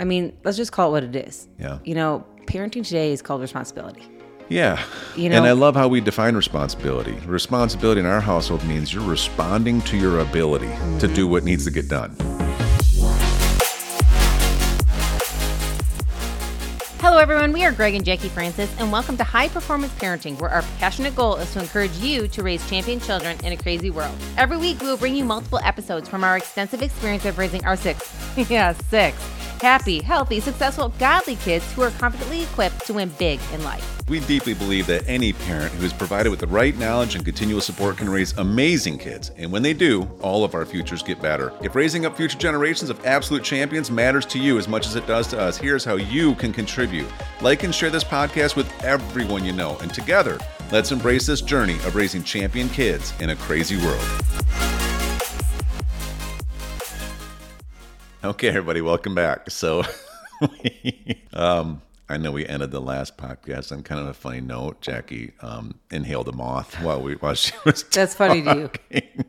I mean, let's just call it what it is. Yeah. You know, parenting today is called responsibility. Yeah. You know, and I love how we define responsibility. Responsibility in our household means you're responding to your ability to do what needs to get done. Hello, everyone. We are Greg and Jacquie Francis, and welcome to High Performance Parenting, where our passionate goal is to encourage you to raise champion children in a crazy world. Every week, we will bring you multiple episodes from our extensive experience of raising our six, yeah, six, happy, healthy, successful, godly kids who are confidently equipped to win big in life. We deeply believe that any parent who is provided with the right knowledge and continual support can raise amazing kids. And when they do, all of our futures get better. If raising up future generations of absolute champions matters to you as much as it does to us, here's how you can contribute. Like and share this podcast with everyone you know. And together, let's embrace this journey of raising champion kids in a crazy world. Okay, everybody, welcome back. So, um, I know we ended the last podcast on kind of a funny note. Jacquie um, inhaled a moth while we while she was. That's funny to you. talking.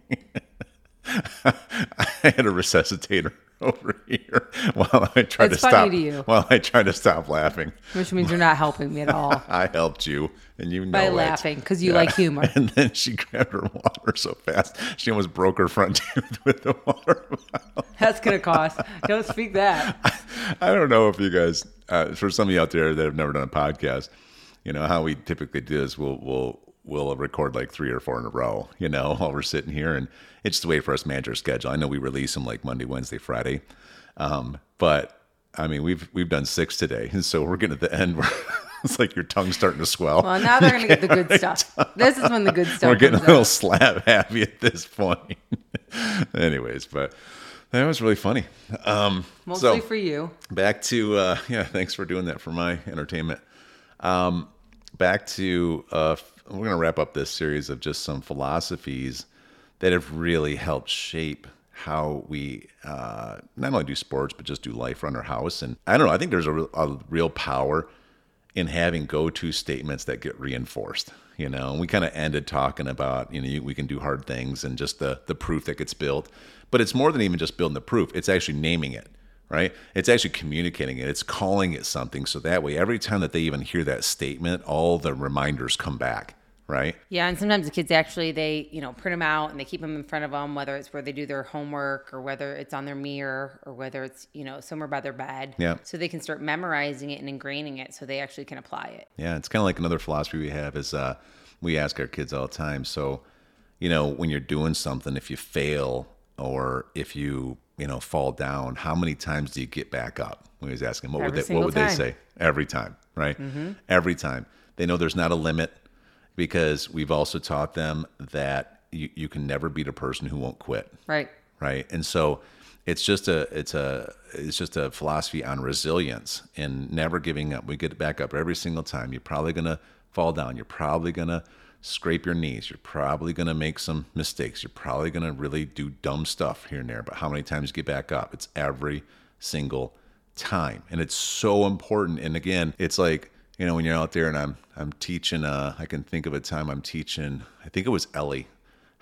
I had a resuscitator over here while I tried It's to stop. to you. While I tried to stop laughing, Which means you're not helping me at all I helped you, and you know by it. laughing because you Yeah. like humor. And then she grabbed her water so fast she almost broke her front tooth with the water bottle. That's to cost. Don't speak that. I don't know if you guys, uh, for some of you out there that have never done a podcast, you know how we typically do this. we'll we'll we'll record like three or four in a row, you know, while we're sitting here, and it's the way for us to manage our schedule. I know we release them like Monday, Wednesday, Friday, um, but I mean we've we've done six today, and so we're getting to the end where it's like your tongue's starting to swell. Well, now they're going to get the good stuff. This is when the good stuff we're getting a little slap happy at this point. Anyways, but that was really funny. Um, Mostly so, for you. back to uh yeah thanks for doing that for my entertainment um back to uh we're gonna wrap up this series of just some philosophies that have really helped shape how we uh not only do sports but just do life around our house. And i don't know i think there's a, real- a real power in having go-to statements that get reinforced you know? And we kind of ended talking about you know you- we can do hard things and just the the proof that gets built. But it's more than even just building the proof it's actually naming it right? It's actually communicating it it's calling it something so that way every time that they even hear that statement all the reminders come back right Yeah, and sometimes the kids actually they you know print them out and they keep them in front of them, whether it's where they do their homework or whether it's on their mirror or whether it's you know somewhere by their bed. Yeah. So they can start memorizing it and ingraining it, so they actually can apply it. Yeah, it's kind of like another philosophy we have is uh, we ask our kids all the time. So, you know, when you're doing something, if you fail or if you you know fall down, how many times do you get back up? We always ask them, what Every would they, what would they say? Every time, right? Every time. They know there's not a limit because we've also taught them that you, you can never beat a person who won't quit. Right. right? And so it's just a it's a it's just a philosophy on resilience and never giving up. We get back up every single time. You're probably going to fall down. You're probably going to scrape your knees. You're probably going to make some mistakes. You're probably going to really do dumb stuff here and there. But how many times you get back up? It's every single time. And it's so important. And again it's like you know when you're out there and i'm i'm teaching uh i can think of a time i'm teaching i think it was ellie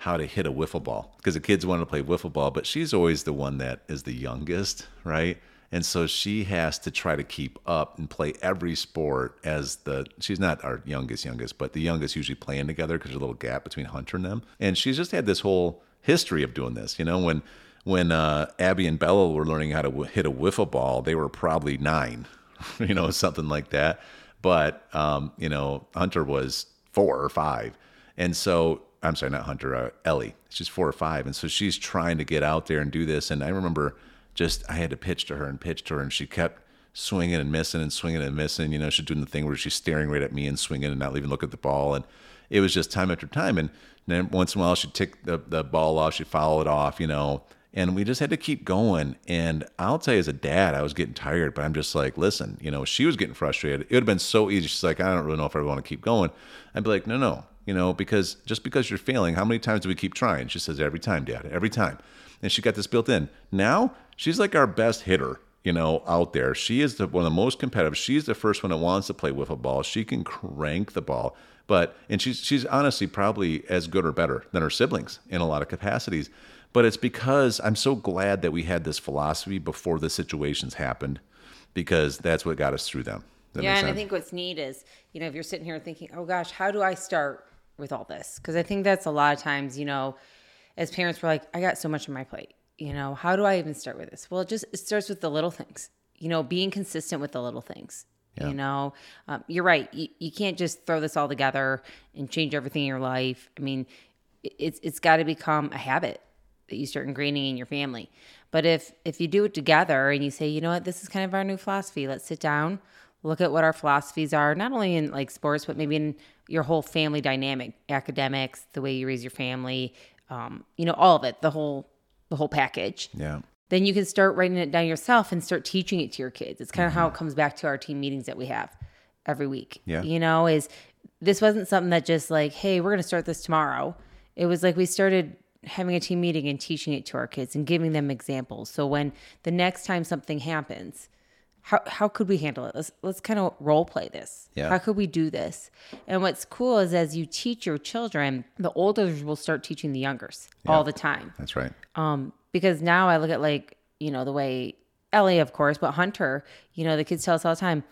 how to hit a wiffle ball because the kids wanted to play wiffle ball, but she's always the one that is the youngest, right? And so she has to try to keep up and play every sport as the she's not our youngest youngest, but the youngest usually playing together because there's a little gap between Hunter and them. And she's just had this whole history of doing this. You know, when when uh, Abby and Bella were learning how to w- hit a wiffle ball, they were probably nine, you know, something like that. But um, you know, Hunter was four or five, and so I'm sorry, not Hunter, uh, Ellie. She's four or five, and so she's trying to get out there and do this. And I remember just I had to pitch to her and pitch to her, and she kept swinging and missing and swinging and missing. You know, she's doing the thing where she's staring right at me and swinging and not even look at the ball. And it was just time after time. And then once in a while, she'd take the, the ball off, she'd foul it off, you know. And we just had to keep going. And I'll tell you, as a dad, I was getting tired, but I'm just like, listen, you know, she was getting frustrated. It would have been so easy. She's like, I don't really know if I want to keep going. I'd be like, no, no, you know, because just because you're failing, how many times do we keep trying? She says, every time, dad, every time. And she got this built in. Now she's like our best hitter, you know, out there. She is the, one of the most competitive. She's the first one that wants to play wiffle ball. She can crank the ball, but and she's she's honestly probably as good or better than her siblings in a lot of capacities. But it's because I'm so glad that we had this philosophy before the situations happened because that's what got us through them. That yeah, and I think what's neat is, you know, if you're sitting here thinking, oh gosh, how do I start with all this? Because I think that's a lot of times, you know, as parents, we're like, I got so much on my plate. You know, how do I even start with this? Well, it just it starts with the little things. You know, being consistent with the little things. You know, um, you're right. You, you can't just throw this all together and change everything in your life. I mean, it- it's it's got to become a habit that you start ingraining in your family. But if if you do it together and you say, you know what, this is kind of our new philosophy. Let's sit down, look at what our philosophies are, not only in like sports, but maybe in your whole family dynamic, academics, the way you raise your family, um, you know, all of it, the whole the whole package yeah, then you can start writing it down yourself and start teaching it to your kids. It's kind of how it comes back to our team meetings that we have every week. Yeah. You know, is this wasn't something that just like, hey, we're going to start this tomorrow. It was like we started having a team meeting and teaching it to our kids and giving them examples. So when the next time something happens, how how could we handle it? Let's let's kind of role play this. Yeah. How could we do this? And what's cool is as you teach your children, the olders will start teaching the youngers all the time that's right. um because now i look at like you know the way ellie of course but hunter you know the kids tell us all the time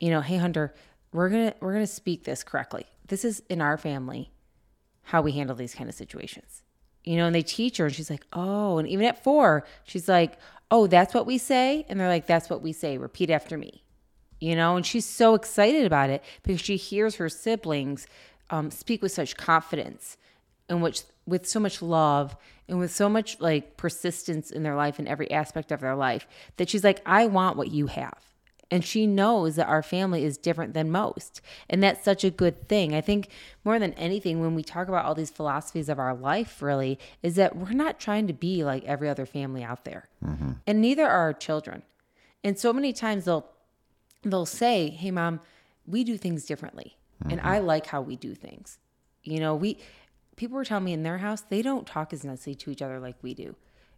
you know hey hunter we're gonna we're gonna speak this correctly this is in our family how we handle these kind of situations you know and they teach her and she's like oh and even at four she's like oh that's what we say? And they're like that's what we say. Repeat after me. You know and she's so excited about it because she hears her siblings um, speak with such confidence and which with so much love and with so much like persistence in their life in every aspect of their life that she's like i want what you have and she knows that our family is different than most and that's such a good thing i think more than anything when we talk about all these philosophies of our life really is that we're not trying to be like every other family out there mm-hmm. and neither are our children and so many times they'll they'll say, "Hey mom, we do things differently." And mm-hmm. I like how we do things. You know, we people were telling me in their house, they don't talk as nicely to each other like we do.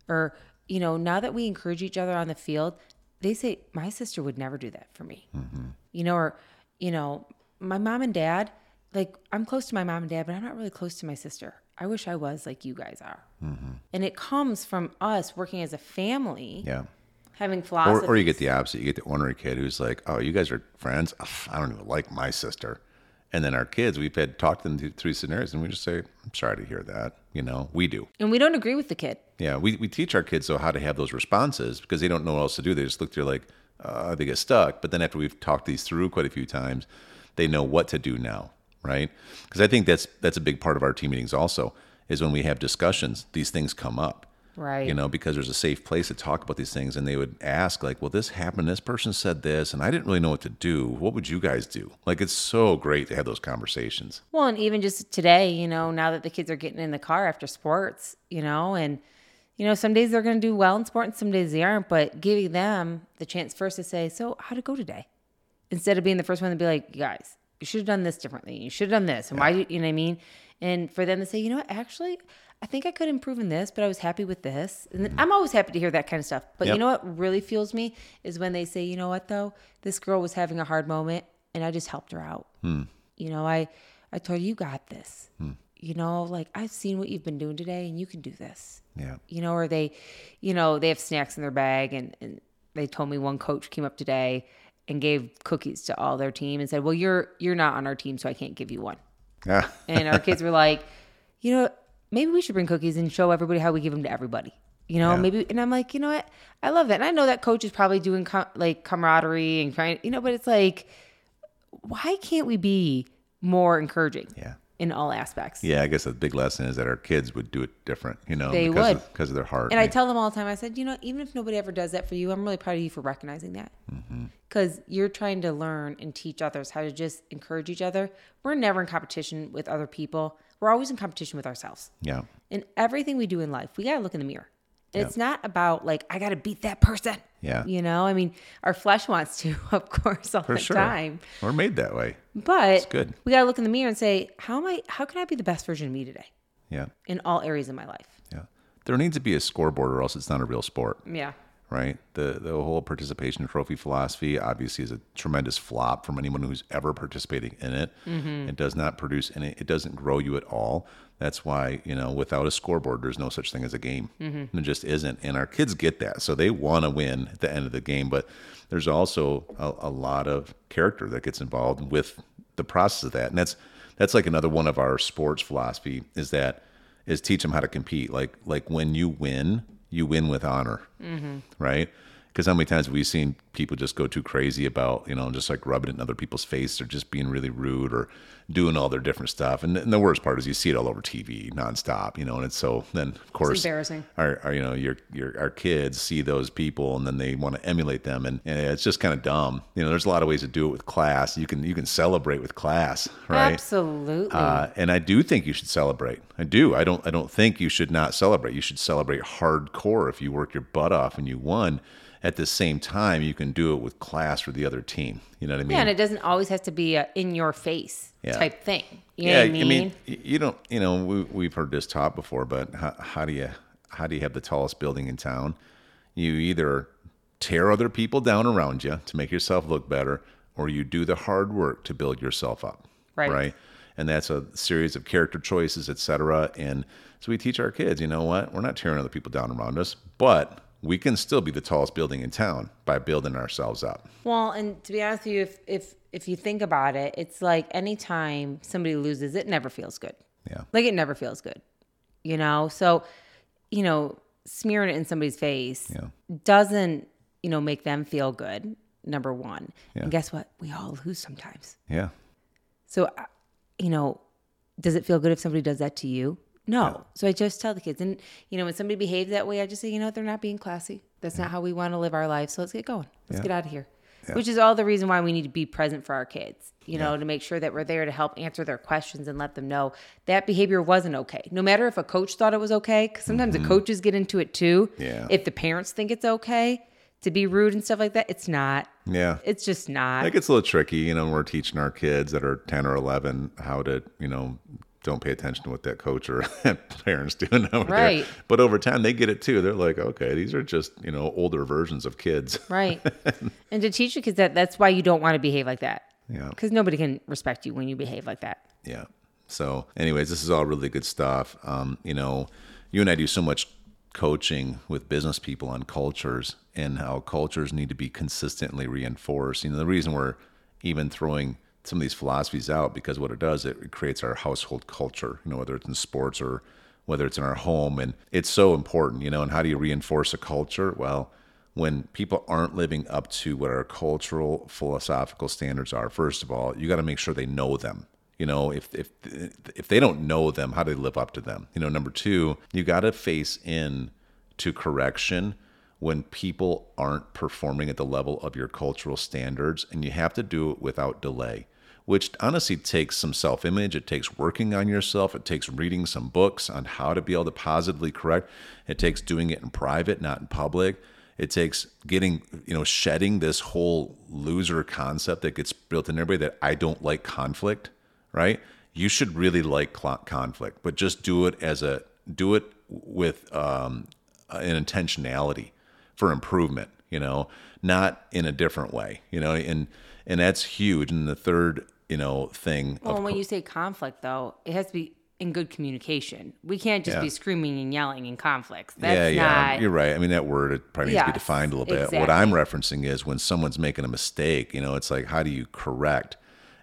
Or, you know, now that we encourage each other on the field, they say, "My sister would never do that for me." Mm-hmm. You know, or you know, my mom and dad, like I'm close to my mom and dad, but I'm not really close to my sister. I wish I was like you guys are. Mm-hmm. And it comes from us working as a family, Yeah. having Or, philosophy. or you get the opposite. You get the ornery kid who's like, "Oh, you guys are friends. Ugh, I don't even like my sister." And then our kids, we've had talked them through, through scenarios, and we just say, "I'm sorry to hear that." You know, we do. and we don't agree with the kid. Yeah, we, we teach our kids though how to have those responses because they don't know what else to do. They just look through like uh, they get stuck. But then after we've talked these through quite a few times, they know what to do now, right? Because I think that's that's a big part of our team meetings also is when we have discussions, these things come up. Right. You know, because there's a safe place to talk about these things, and they would ask like, "Well, this happened. This person said this, and I didn't really know what to do. What would you guys do?" Like, it's so great to have those conversations. Well, and even just today, you know, now that the kids are getting in the car after sports, you know, and you know, some days they're going to do well in sport and some days they aren't, but giving them the chance first to say, "So, how'd it go today?" Instead of being the first one to be like, "You guys, you should have done this differently. You should have done this." And why, you know what I mean? And for them to say, "You know what? Actually, I think I could improve in this, but I was happy with this." And then, I'm always happy to hear that kind of stuff. But Yep. you know what really fuels me is when they say, "You know what though? This girl was having a hard moment and I just helped her out." Hmm. you know i i told her you got this hmm. You know like i've seen what you've been doing today and you can do this Yeah. you know or they you know they have snacks in their bag and, and they told me one coach came up today and gave cookies to all their team and said well you're you're not on our team so i can't give you one Yeah. and our kids were like you know maybe we should bring cookies and show everybody how we give them to everybody you know Yeah. maybe and i'm like you know what i love that and i know that coach is probably doing com- like camaraderie and trying you know but it's like why can't we be more encouraging Yeah. In all aspects Yeah, I guess the big lesson is that our kids would do it different, you know, They because would. of, because of their heart. and i tell them all the time i said you know even if nobody ever does that for you i'm really proud of you for recognizing that Mm-hmm. because you're trying to learn and teach others how to just encourage each other we're never in competition with other people we're always in competition with ourselves yeah, in everything we do in life, we got to look in the mirror. And it's not about like, I got to beat that person. Yeah. You know, I mean, our flesh wants to, of course, all for the sure. time. We're made that way. But it's good. we got to look in the mirror and say, how am I, how can I be the best version of me today Yeah, in all areas of my life? yeah. There needs to be a scoreboard, or else it's not a real sport, Yeah. Right? The the whole participation trophy philosophy obviously is a tremendous flop from anyone who's ever participating in it. Mm-hmm. It does not produce any. It doesn't grow you at all. That's why you know without a scoreboard, there's no such thing as a game. Mm-hmm. There just isn't, and our kids get that, so they want to win at the end of the game. But there's also a, a lot of character that gets involved with the process of that, and that's that's like another one of our sports philosophy is that is teach them how to compete. Like like when you win, you win with honor, mm-hmm. right? Because how many times have we seen people just go too crazy about you know just like rubbing it in other people's face or just being really rude or doing all their different stuff. And, and the worst part is you see it all over TV nonstop, you know. And it's so then of course embarrassing. Our, our you know your your our kids see those people and then they want to emulate them and, and it's just kind of dumb. You know, there's a lot of ways to do it with class. You can you can celebrate with class, right? Absolutely. Uh, and I do think you should celebrate. I do. I don't. I don't think you should not celebrate. You should celebrate hardcore if you work your butt off and you won. At the same time, you can do it with class for the other team. You know what I mean? yeah, and it doesn't always have to be a in your face Yeah. type thing. You know what I mean? y- you don't. You know, we, we've heard this taught before, but how, how do you how do you have the tallest building in town? You either tear other people down around you to make yourself look better, or you do the hard work to build yourself up. Right. Right. And that's a series of character choices, et cetera. And so we teach our kids, you know what? We're not tearing other people down around us, but we can still be the tallest building in town by building ourselves up. Well, and to be honest with you, if if if you think about it, it's like anytime somebody loses, it never feels good. Yeah. Like it never feels good. You know? So, you know, smearing it in somebody's face Yeah. doesn't, you know, make them feel good. Number one. Yeah. And guess what? We all lose sometimes. Yeah. So, uh, you know, does it feel good if somebody does that to you? No. So I just tell the kids, and you know, when somebody behaves that way, I just say, you know, they're not being classy. That's not how we want to live our life. So let's get going. Let's Yeah. get out of here. Which is all the reason why we need to be present for our kids. You know, to make sure that we're there to help answer their questions and let them know that behavior wasn't okay. No matter if a coach thought it was okay, because sometimes the coaches get into it too. Mm-hmm. Yeah. If the parents think it's okay to be rude and stuff like that, it's not. Yeah. It's just not. It gets a little tricky, you know, when we're teaching our kids that are 10 or 11 how to, you know, don't pay attention to what that coach or parents doing over Right. there. But over time, they get it too. They're like, okay, these are just, you know, older versions of kids. Right. and to teach the kids that that's why you don't want to behave like that. Yeah. Because nobody can respect you when you behave like that. Yeah. So, anyways, this is all really good stuff. Um, you know, you and I do so much coaching with business people on cultures and how cultures need to be consistently reinforced. You know, the reason we're even throwing some of these philosophies out because what it does, it creates our household culture, you know, whether it's in sports or whether it's in our home. And it's so important, you know, and how do you reinforce a culture? Well, when people aren't living up to what our cultural philosophical standards are, first of all, you got to make sure they know them. You know, if if if they don't know them, how do they live up to them? You know, number two, you got to face in to correction when people aren't performing at the level of your cultural standards, and you have to do it without delay. Which honestly takes some self image. It takes working on yourself. It takes reading some books on how to be able to positively correct. It takes doing it in private, not in public. It takes getting, you know, shedding this whole loser concept that gets built in everybody that I don't like conflict, right? You should really like conflict, but just do it as a, do it with um, an intentionality for improvement, you know, not in a different way, you know, and, and that's huge. And the third, you know, thing Well, of when you say conflict, though, it has to be in good communication. We can't just Yeah. be screaming and yelling in conflicts. That's yeah, yeah, not. you're right. I mean, that word it probably needs to be defined a little bit. What I'm referencing is when someone's making a mistake. You know, it's like how do you correct?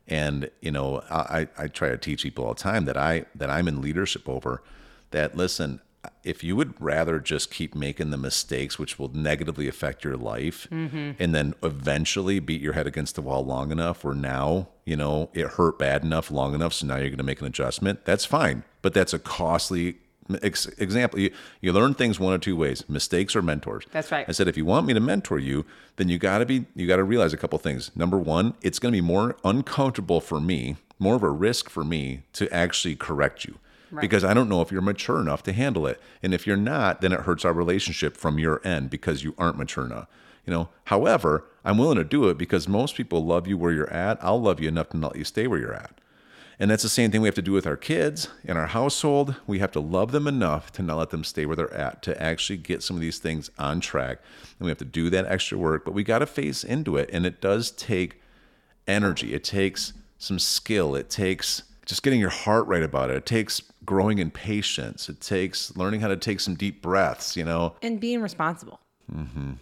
And you know, I I try to teach people all the time that I that I'm in leadership over. That listen, if you would rather just keep making the mistakes, which will negatively affect your life, Mm-hmm. and then eventually beat your head against the wall long enough where now, you know, it hurt bad enough long enough. So now you're going to make an adjustment. That's fine. But that's a costly ex- example. You, you learn things one of two ways mistakes or mentors. That's right. I said, if you want me to mentor you, then you got to be, you got to realize a couple things. Number one, it's going to be more uncomfortable for me, more of a risk for me to actually correct you because I don't know if you're mature enough to handle it. And if you're not, then it hurts our relationship from your end because you aren't mature enough. You know, however, I'm willing to do it because most people love you where you're at. I'll love you enough to not let you stay where you're at. And that's the same thing we have to do with our kids in our household. We have to love them enough to not let them stay where they're at, to actually get some of these things on track. And we have to do that extra work, but we got to face into it. And it does take energy, it takes some skill, it takes just getting your heart right about it. It takes growing in patience, it takes learning how to take some deep breaths, you know? and being responsible.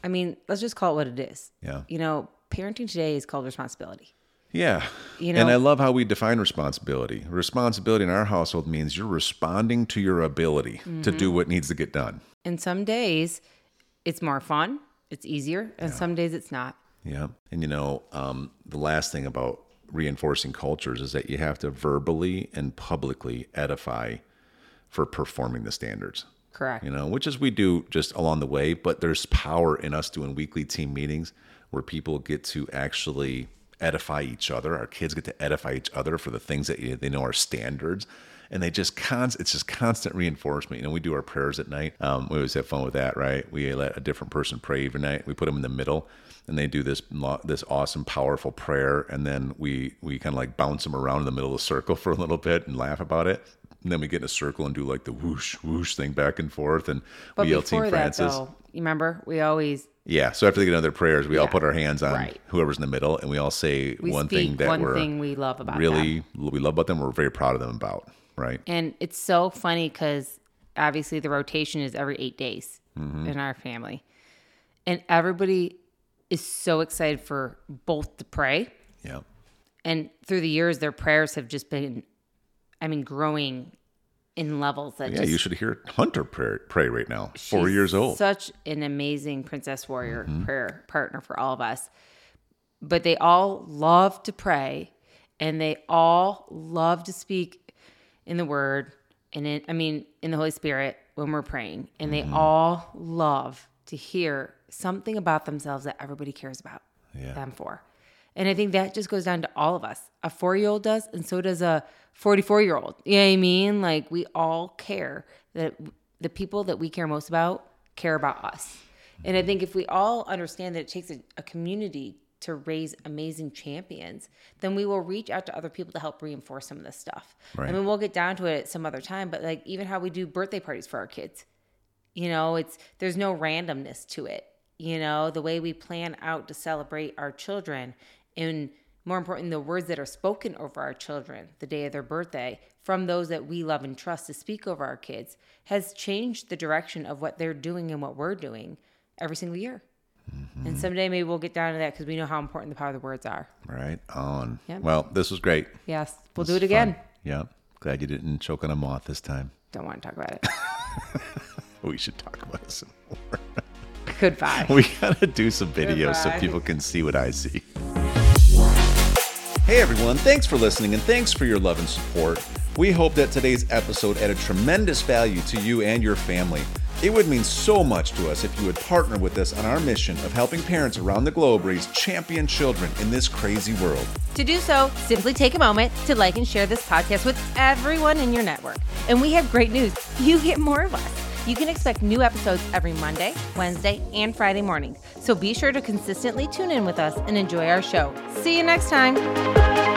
I mean, let's just call it what it is. Yeah. You know, parenting today is called responsibility. Yeah. You know, and I love how we define responsibility. Responsibility in our household means you're responding to your ability to Mm-hmm. do what needs to get done. And some days it's more fun, it's easier, and some days it's not. Yeah. And you know, um, the last thing about reinforcing cultures is that you have to verbally and publicly edify for performing the standards. Correct. You know, which is we do just along the way, but there's power in us doing weekly team meetings where people get to actually edify each other. Our kids get to edify each other for the things that they know are standards. And they just const, it's just constant reinforcement. You know, we do our prayers at night. Um, we always have fun with that, right? We let a different person pray every night. We put them in the middle, and they do this this awesome, powerful prayer, and then we we kind of like bounce them around in the middle of the circle for a little bit and laugh about it. And then we get in a circle and do like the whoosh whoosh thing back and forth, and But we yell Team Francis. though, you remember we always Yeah. So after they get into their prayers, we all put our hands on Right. whoever's in the middle, and we all say we one thing that one we're thing we love about really them. we love about them. We're very proud of them about. Right. And it's so funny because obviously the rotation is every eight days Mm-hmm. in our family, and everybody is so excited for both to pray Yeah. and through the years their prayers have just been i mean growing in levels that Yeah. just You should hear Hunter pray, pray right now. Four years old. such an amazing princess warrior Mm-hmm. prayer partner for all of us but they all love to pray and they all love to speak in the word and in i mean in the holy spirit when we're praying. And Mm-hmm. they all love to hear something about themselves that everybody cares about Yeah. them for. And i think that just goes down to all of us. A four-year-old does and so does a 44-year-old you know what i mean? Like we all care that the people that we care most about care about us. And i think if we all understand that it takes a, a community to raise amazing champions, then we will reach out to other people to help reinforce some of this stuff. Right. I mean, we'll get down to it at some other time, but like even how we do birthday parties for our kids, you know, it's there's no randomness to it. You know, the way we plan out to celebrate our children and more important, the words that are spoken over our children the day of their birthday from those that we love and trust to speak over our kids has changed the direction of what they're doing and what we're doing every single year. And mm-hmm. someday maybe we'll get down to that because we know how important the power of the words are. Right on. Yep. Well, this was great. Yes, we'll This do it again. fun. Yeah. Glad you didn't choke on a moth this time. Don't want to talk about it. We should talk about it some more. Goodbye. We gotta do some videos so people can see what I see. Hey everyone, thanks for listening and thanks for your love and support. We hope that today's episode added tremendous value to you and your family. It would mean so much to us if you would partner with us on our mission of helping parents around the globe raise champion children in this crazy world. To do so, simply take a moment to like and share this podcast with everyone in your network. And we have great news you get more of us. You can expect new episodes every Monday, Wednesday, and Friday morning. So be sure to consistently tune in with us and enjoy our show. See you next time.